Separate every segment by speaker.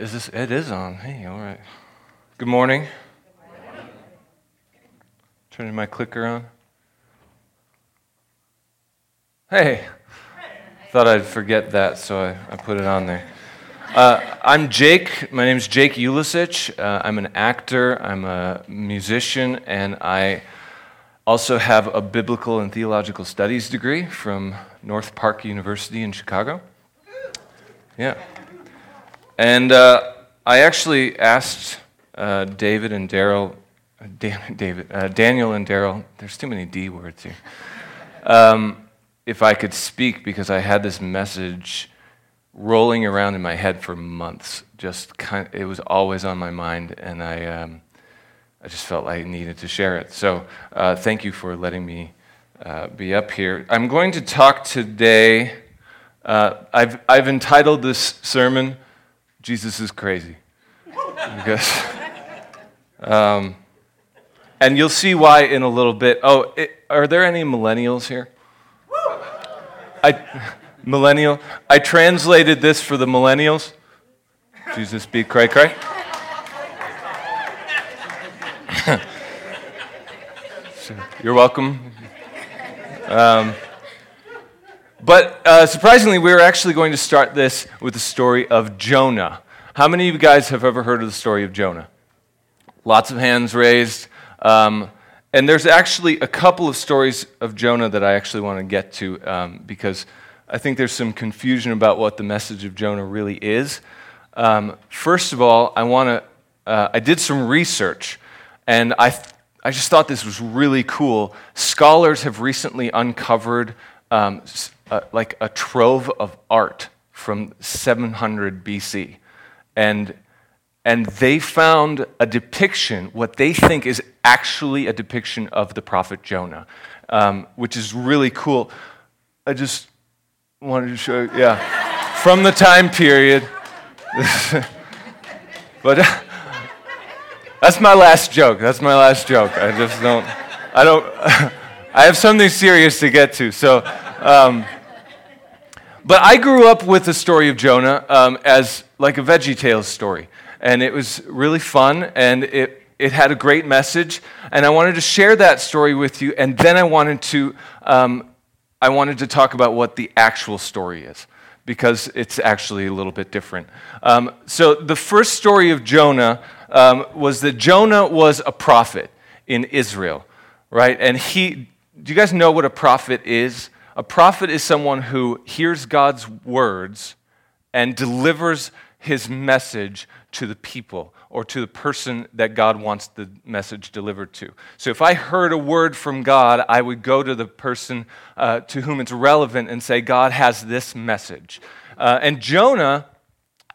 Speaker 1: Is this? It is on. Hey, all right. Good morning. Turning my clicker on. Hey. Thought I'd forget that, so I, I put it on there. Uh, I'm Jake. My name is Jake Ulisich. Uh, I'm an actor, I'm a musician, and I also have a biblical and theological studies degree from North Park University in Chicago. Yeah. And uh, I actually asked uh, David and Daryl, uh, Dan, David, uh, Daniel and Daryl, there's too many D words here, um, if I could speak because I had this message rolling around in my head for months. Just kind of, it was always on my mind, and I, um, I just felt I needed to share it. So uh, thank you for letting me uh, be up here. I'm going to talk today. I've, I've entitled this sermon, Jesus is crazy. um, and you'll see why in a little bit. Oh, it, are there any millennials here? I, millennial. I translated this for the millennials. Jesus be cray cray. You're welcome. Um, but uh, surprisingly, we are actually going to start this with the story of Jonah. How many of you guys have ever heard of the story of Jonah? Lots of hands raised. Um, and there's actually a couple of stories of Jonah that I actually want to get to um, because I think there's some confusion about what the message of Jonah really is. Um, first of all, I want to, uh, I did some research and I, th- I just thought this was really cool. Scholars have recently uncovered um, like a trove of art from 700 BC. And, and they found a depiction, what they think is actually a depiction of the prophet Jonah, um, which is really cool. I just wanted to show yeah, from the time period. but that's my last joke. That's my last joke. I just don't, I don't, I have something serious to get to. So, um, but I grew up with the story of Jonah um, as like a Veggie Tales story. And it was really fun, and it, it had a great message. And I wanted to share that story with you. And then I wanted to, um, I wanted to talk about what the actual story is, because it's actually a little bit different. Um, so the first story of Jonah um, was that Jonah was a prophet in Israel, right? And he, do you guys know what a prophet is? A prophet is someone who hears God's words and delivers his message to the people or to the person that God wants the message delivered to. So if I heard a word from God, I would go to the person uh, to whom it's relevant and say, God has this message. Uh, and Jonah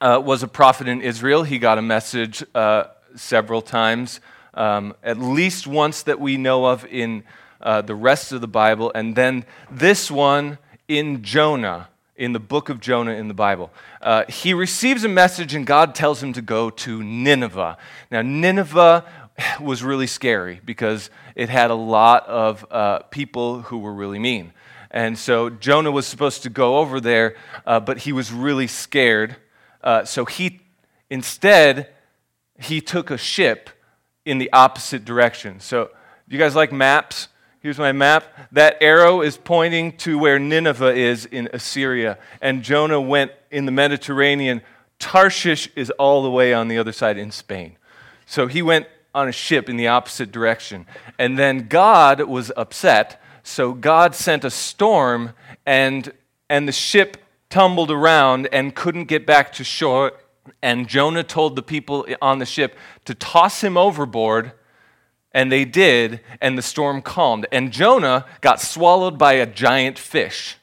Speaker 1: uh, was a prophet in Israel. He got a message uh, several times, um, at least once that we know of in uh, the rest of the Bible, and then this one in Jonah, in the book of Jonah in the Bible. Uh, he receives a message, and God tells him to go to Nineveh. Now, Nineveh was really scary because it had a lot of uh, people who were really mean. And so Jonah was supposed to go over there, uh, but he was really scared. Uh, so he instead he took a ship in the opposite direction. So, you guys like maps? Here's my map. That arrow is pointing to where Nineveh is in Assyria. And Jonah went in the Mediterranean. Tarshish is all the way on the other side in Spain. So he went on a ship in the opposite direction. And then God was upset. So God sent a storm, and, and the ship tumbled around and couldn't get back to shore. And Jonah told the people on the ship to toss him overboard and they did, and the storm calmed. And Jonah got swallowed by a giant fish.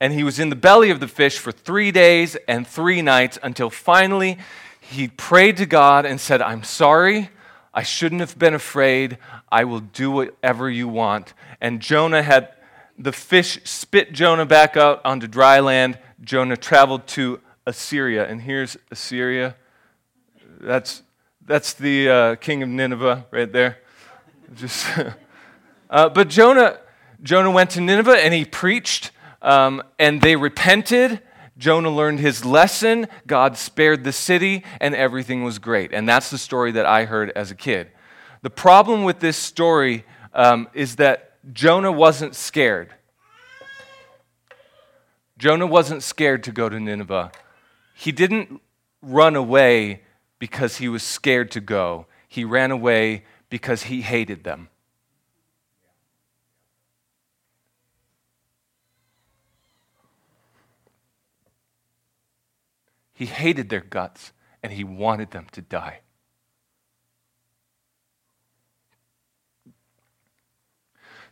Speaker 1: And he was in the belly of the fish for three days and three nights until finally he prayed to God and said, I'm sorry. I shouldn't have been afraid. I will do whatever you want. And Jonah had the fish spit Jonah back out onto dry land. Jonah traveled to Assyria. And here's Assyria. That's, that's the uh, king of Nineveh right there. Just, uh, but Jonah, Jonah went to Nineveh and he preached, um, and they repented. Jonah learned his lesson, God spared the city, and everything was great. And that's the story that I heard as a kid. The problem with this story um, is that Jonah wasn't scared. Jonah wasn't scared to go to Nineveh. He didn't run away because he was scared to go, he ran away because he hated them. He hated their guts and he wanted them to die.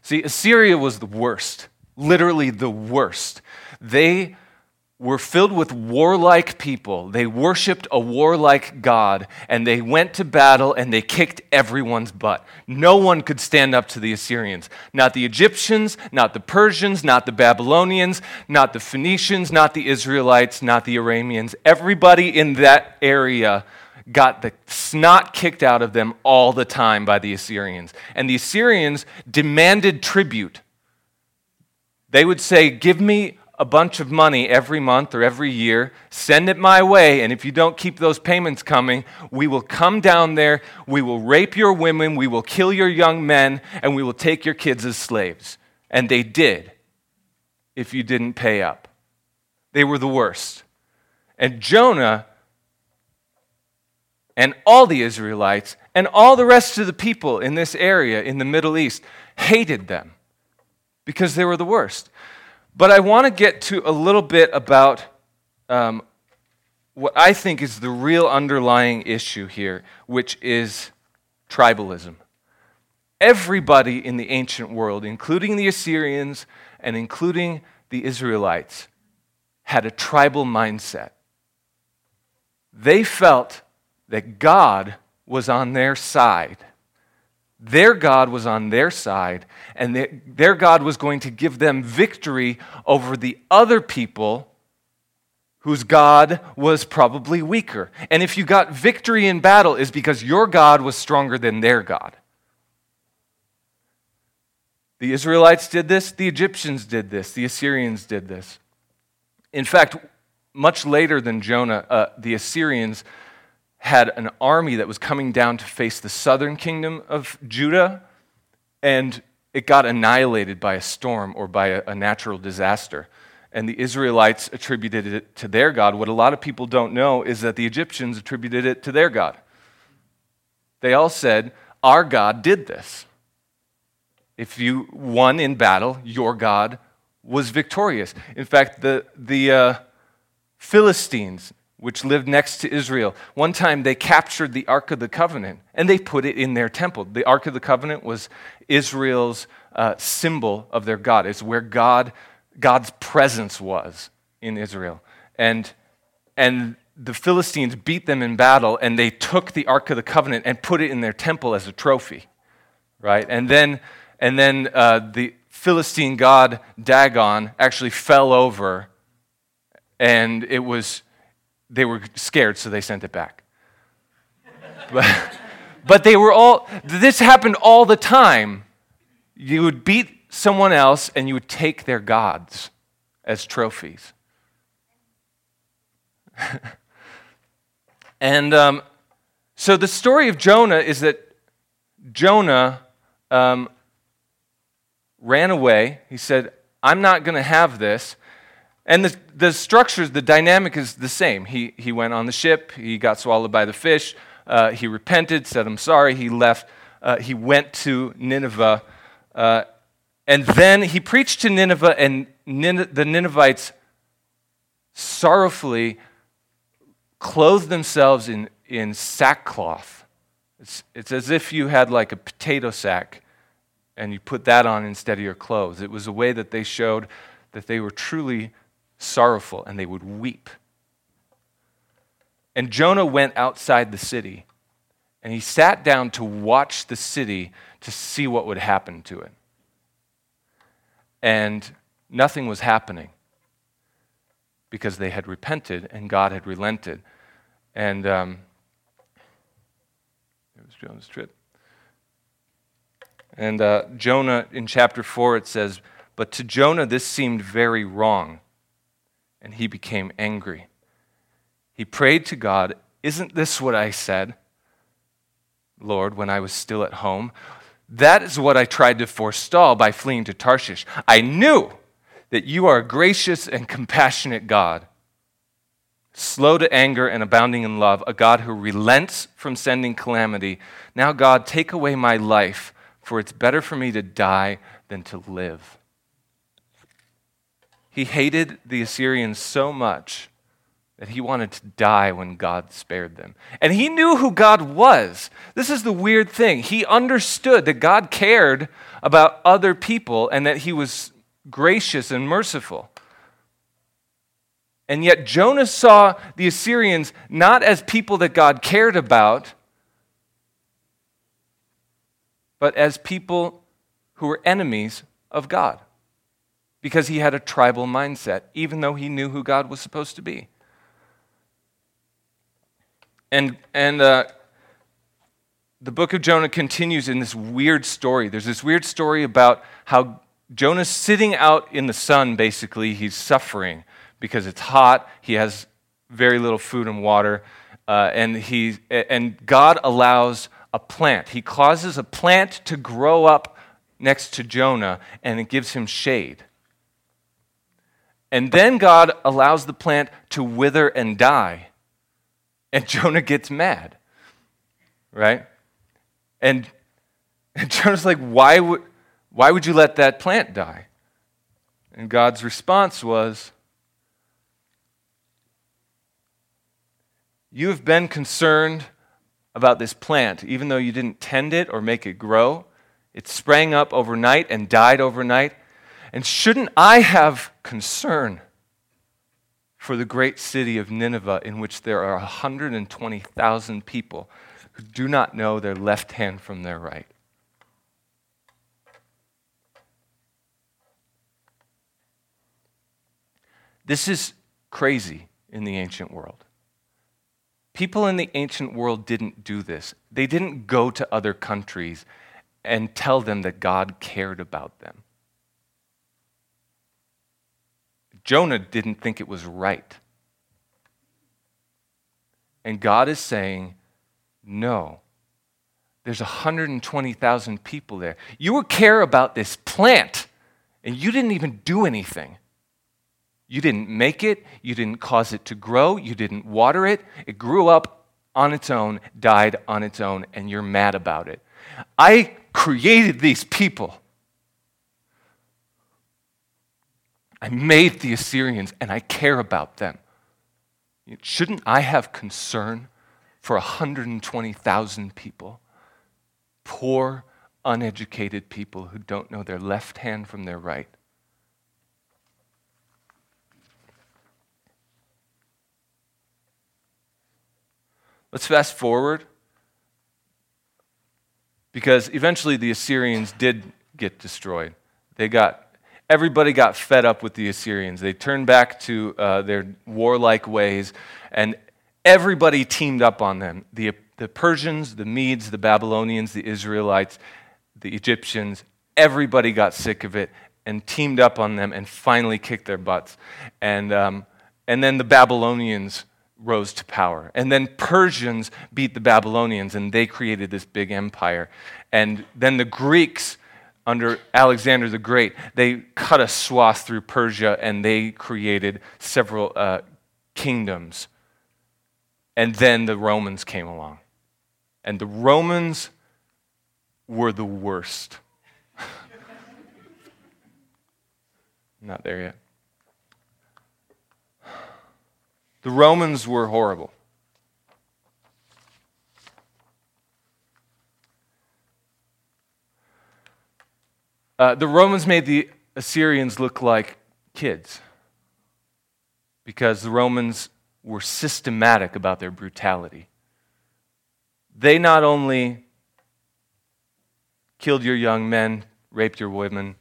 Speaker 1: See, Assyria was the worst, literally the worst. They were filled with warlike people. They worshiped a warlike God, and they went to battle and they kicked everyone's butt. No one could stand up to the Assyrians. Not the Egyptians, not the Persians, not the Babylonians, not the Phoenicians, not the Israelites, not the Arameans. Everybody in that area got the snot kicked out of them all the time by the Assyrians. And the Assyrians demanded tribute. They would say, Give me a bunch of money every month or every year, send it my way, and if you don't keep those payments coming, we will come down there, we will rape your women, we will kill your young men, and we will take your kids as slaves. And they did, if you didn't pay up. They were the worst. And Jonah and all the Israelites and all the rest of the people in this area in the Middle East hated them because they were the worst. But I want to get to a little bit about um, what I think is the real underlying issue here, which is tribalism. Everybody in the ancient world, including the Assyrians and including the Israelites, had a tribal mindset. They felt that God was on their side their God was on their side, and their God was going to give them victory over the other people whose God was probably weaker. And if you got victory in battle, is because your God was stronger than their God. The Israelites did this, the Egyptians did this, the Assyrians did this. In fact, much later than Jonah, uh, the Assyrians had an army that was coming down to face the southern kingdom of Judah, and it got annihilated by a storm or by a, a natural disaster. And the Israelites attributed it to their God. What a lot of people don't know is that the Egyptians attributed it to their God. They all said, Our God did this. If you won in battle, your God was victorious. In fact, the, the uh, Philistines which lived next to Israel. One time they captured the Ark of the Covenant and they put it in their temple. The Ark of the Covenant was Israel's uh, symbol of their God. It's where God, God's presence was in Israel. And, and the Philistines beat them in battle and they took the Ark of the Covenant and put it in their temple as a trophy. Right? And then, and then uh, the Philistine god Dagon actually fell over and it was they were scared, so they sent it back. but, but they were all, this happened all the time. You would beat someone else and you would take their gods as trophies. and um, so the story of Jonah is that Jonah um, ran away. He said, I'm not going to have this. And the, the structures, the dynamic is the same. He, he went on the ship, he got swallowed by the fish, uh, he repented, said, I'm sorry, he left, uh, he went to Nineveh, uh, and then he preached to Nineveh, and the Ninevites sorrowfully clothed themselves in, in sackcloth. It's, it's as if you had like a potato sack and you put that on instead of your clothes. It was a way that they showed that they were truly sorrowful, and they would weep. And Jonah went outside the city, and he sat down to watch the city to see what would happen to it. And nothing was happening because they had repented and God had relented. And um, it was Jonah's trip. And uh, Jonah, in chapter 4, it says, But to Jonah this seemed very wrong and he became angry. He prayed to God, Isn't this what I said, Lord, when I was still at home? That is what I tried to forestall by fleeing to Tarshish. I knew that you are a gracious and compassionate God, slow to anger and abounding in love, a God who relents from sending calamity. Now, God, take away my life, for it's better for me to die than to live. He hated the Assyrians so much that he wanted to die when God spared them. And he knew who God was. This is the weird thing. He understood that God cared about other people and that he was gracious and merciful. And yet, Jonah saw the Assyrians not as people that God cared about, but as people who were enemies of God because he had a tribal mindset, even though he knew who God was supposed to be. And, and uh, the book of Jonah continues in this weird story. There's this weird story about how Jonah's sitting out in the sun, basically. He's suffering because it's hot, he has very little food and water, uh, and, he, and God allows a plant. He causes a plant to grow up next to Jonah, and it gives him shade. And then God allows the plant to wither and die. And Jonah gets mad, right? And, and Jonah's like, why would, why would you let that plant die? And God's response was, You have been concerned about this plant, even though you didn't tend it or make it grow. It sprang up overnight and died overnight. And shouldn't I have concern for the great city of Nineveh, in which there are 120,000 people who do not know their left hand from their right? This is crazy in the ancient world. People in the ancient world didn't do this. They didn't go to other countries and tell them that God cared about them. Jonah didn't think it was right. And God is saying, no. There's 120,000 people there. You care about this plant, and you didn't even do anything. You didn't make it, you didn't cause it to grow, you didn't water it. It grew up on its own, died on its own, and you're mad about it. I created these people. I made the Assyrians and I care about them. Shouldn't I have concern for 120,000 people? Poor, uneducated people who don't know their left hand from their right. Let's fast forward because eventually the Assyrians did get destroyed. They got everybody got fed up with the Assyrians. They turned back to uh, their warlike ways, and everybody teamed up on them the, the Persians, the Medes, the Babylonians, the Israelites, the Egyptians. Everybody got sick of it and teamed up on them and finally kicked their butts. And, um, and then the Babylonians rose to power. And then Persians beat the Babylonians and they created this big empire. And then the Greeks under Alexander the Great, they cut a swath through Persia and they created several uh, kingdoms. And then the Romans came along. And the Romans were the worst. Not there yet. The Romans were horrible. Uh, the Romans made the Assyrians look like kids because the Romans were systematic about their brutality. They not only killed your young men, raped your women,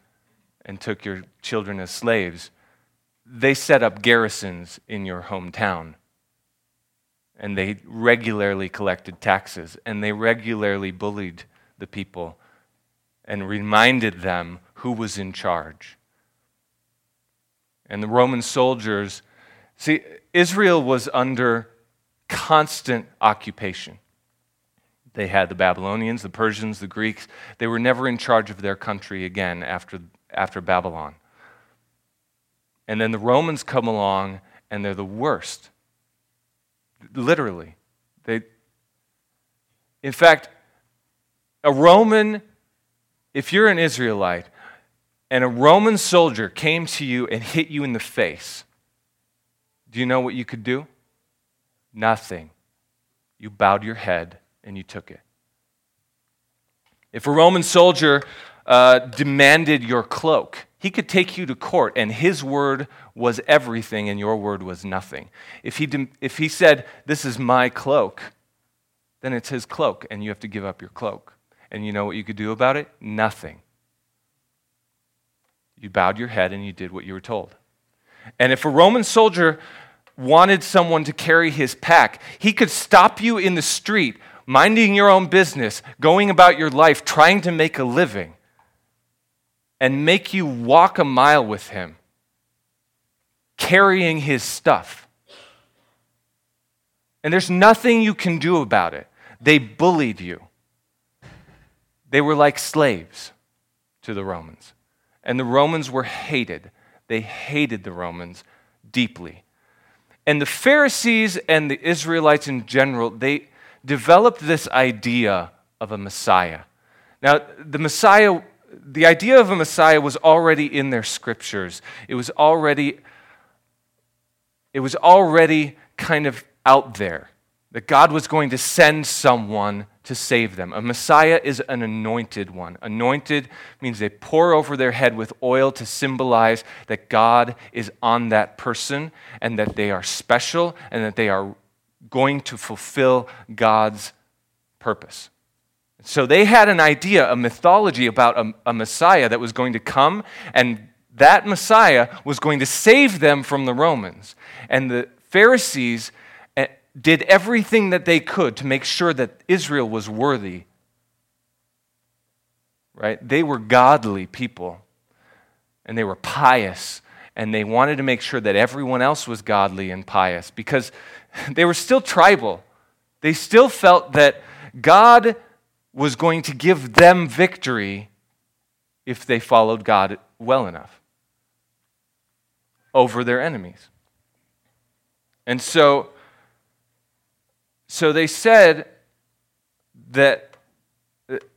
Speaker 1: and took your children as slaves, they set up garrisons in your hometown. And they regularly collected taxes, and they regularly bullied the people and reminded them who was in charge. And the Roman soldiers See, Israel was under constant occupation. They had the Babylonians, the Persians, the Greeks. They were never in charge of their country again after, after Babylon. And then the Romans come along and they're the worst. Literally. They, in fact, a Roman, if you're an Israelite, and a Roman soldier came to you and hit you in the face, do you know what you could do? Nothing. You bowed your head and you took it. If a Roman soldier uh, demanded your cloak, he could take you to court and his word was everything and your word was nothing. If he, if he said, This is my cloak, then it's his cloak and you have to give up your cloak. And you know what you could do about it? Nothing. You bowed your head and you did what you were told. And if a Roman soldier wanted someone to carry his pack, he could stop you in the street, minding your own business, going about your life, trying to make a living, and make you walk a mile with him, carrying his stuff. And there's nothing you can do about it. They bullied you. They were like slaves to the Romans. And the Romans were hated. They hated the Romans deeply. And the Pharisees and the Israelites in general, they developed this idea of a Messiah. Now, the Messiah, the idea of a Messiah was already in their scriptures. It was already, it was already kind of out there that God was going to send someone to save them. A Messiah is an anointed one. Anointed means they pour over their head with oil to symbolize that God is on that person and that they are special and that they are going to fulfill God's purpose. So they had an idea, a mythology about a, a Messiah that was going to come, and that Messiah was going to save them from the Romans. And the Pharisees did everything that they could to make sure that Israel was worthy. Right? They were godly people and they were pious and they wanted to make sure that everyone else was godly and pious because they were still tribal. They still felt that God was going to give them victory if they followed God well enough over their enemies. And so so they said that,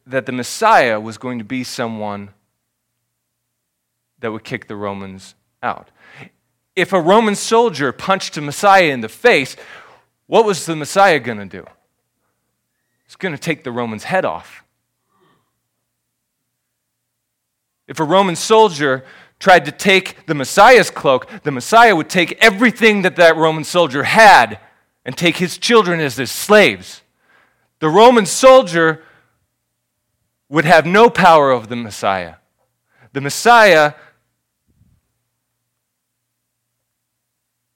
Speaker 1: that the Messiah was going to be someone that would kick the Romans out. If a Roman soldier punched a Messiah in the face, what was the Messiah going to do? He's going to take the Roman's head off. If a Roman soldier tried to take the Messiah's cloak, the Messiah would take everything that that Roman soldier had and take his children as his slaves. The Roman soldier would have no power over the Messiah. The Messiah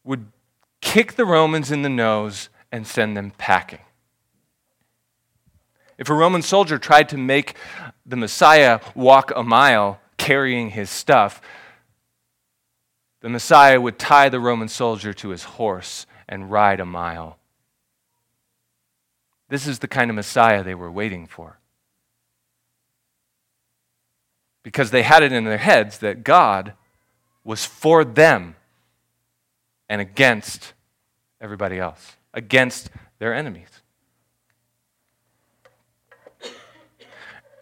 Speaker 1: would kick the Romans in the nose and send them packing. If a Roman soldier tried to make the Messiah walk a mile carrying his stuff, the Messiah would tie the Roman soldier to his horse and ride a mile. This is the kind of Messiah they were waiting for. Because they had it in their heads that God was for them and against everybody else, against their enemies.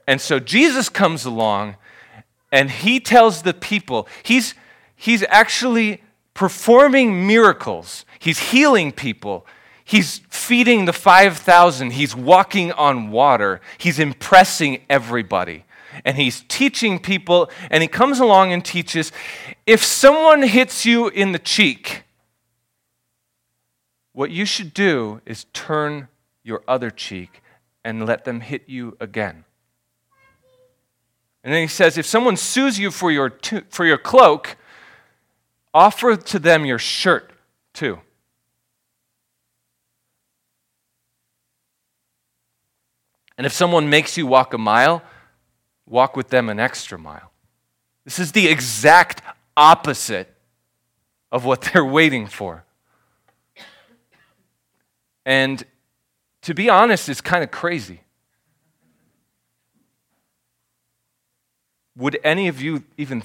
Speaker 1: And so Jesus comes along and he tells the people, he's, he's actually performing miracles, he's healing people. He's feeding the 5,000. He's walking on water. He's impressing everybody. And he's teaching people, and he comes along and teaches if someone hits you in the cheek, what you should do is turn your other cheek and let them hit you again. And then he says, if someone sues you for your, for your cloak, offer to them your shirt too. And if someone makes you walk a mile, walk with them an extra mile. This is the exact opposite of what they're waiting for And to be honest, it's kind of crazy. Would any of you even.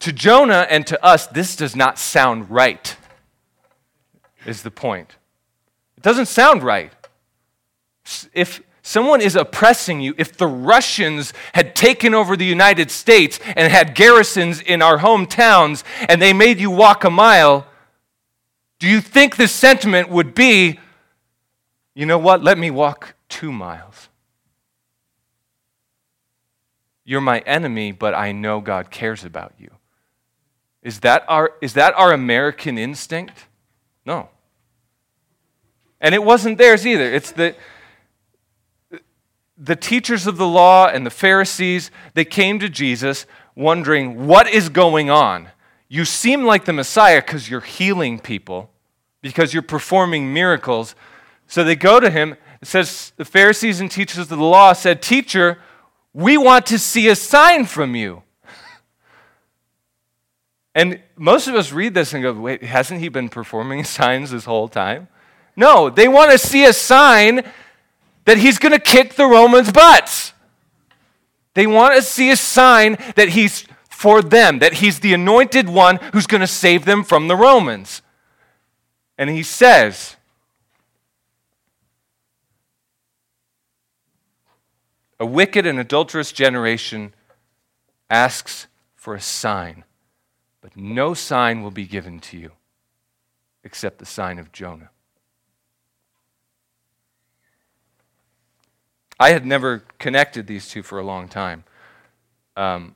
Speaker 1: To Jonah and to us, this does not sound right, is the point. It doesn't sound right. If someone is oppressing you, if the Russians had taken over the United States and had garrisons in our hometowns and they made you walk a mile, do you think the sentiment would be, you know what, let me walk two miles? You're my enemy, but I know God cares about you. Is that our, is that our American instinct? No. And it wasn't theirs either. It's the, the teachers of the law and the Pharisees, they came to Jesus wondering, what is going on? You seem like the Messiah because you're healing people, because you're performing miracles. So they go to him. It says, the Pharisees and teachers of the law said, Teacher, we want to see a sign from you. And most of us read this and go, wait, hasn't he been performing signs this whole time? No, they want to see a sign that he's going to kick the Romans' butts. They want to see a sign that he's for them, that he's the anointed one who's going to save them from the Romans. And he says, A wicked and adulterous generation asks for a sign, but no sign will be given to you except the sign of Jonah. I had never connected these two for a long time. Um,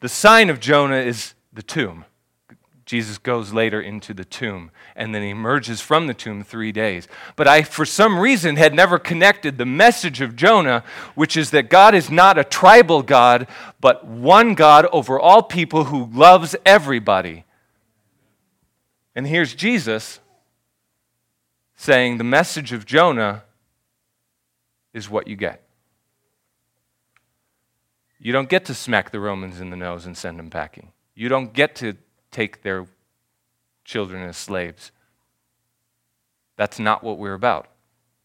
Speaker 1: the sign of Jonah is the tomb. Jesus goes later into the tomb and then he emerges from the tomb three days. But I, for some reason, had never connected the message of Jonah, which is that God is not a tribal God, but one God over all people who loves everybody. And here's Jesus saying the message of Jonah is what you get. You don't get to smack the Romans in the nose and send them packing. You don't get to take their children as slaves. That's not what we're about.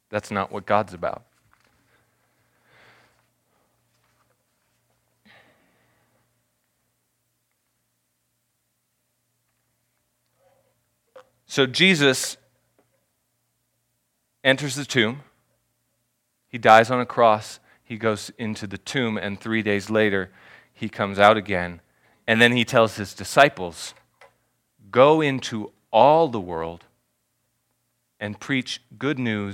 Speaker 1: That's not what God's about. So Jesus enters the tomb. He dies on a cross. He goes into the tomb, and three days later, he comes out again. And then he tells his disciples, Go into all the world and preach good news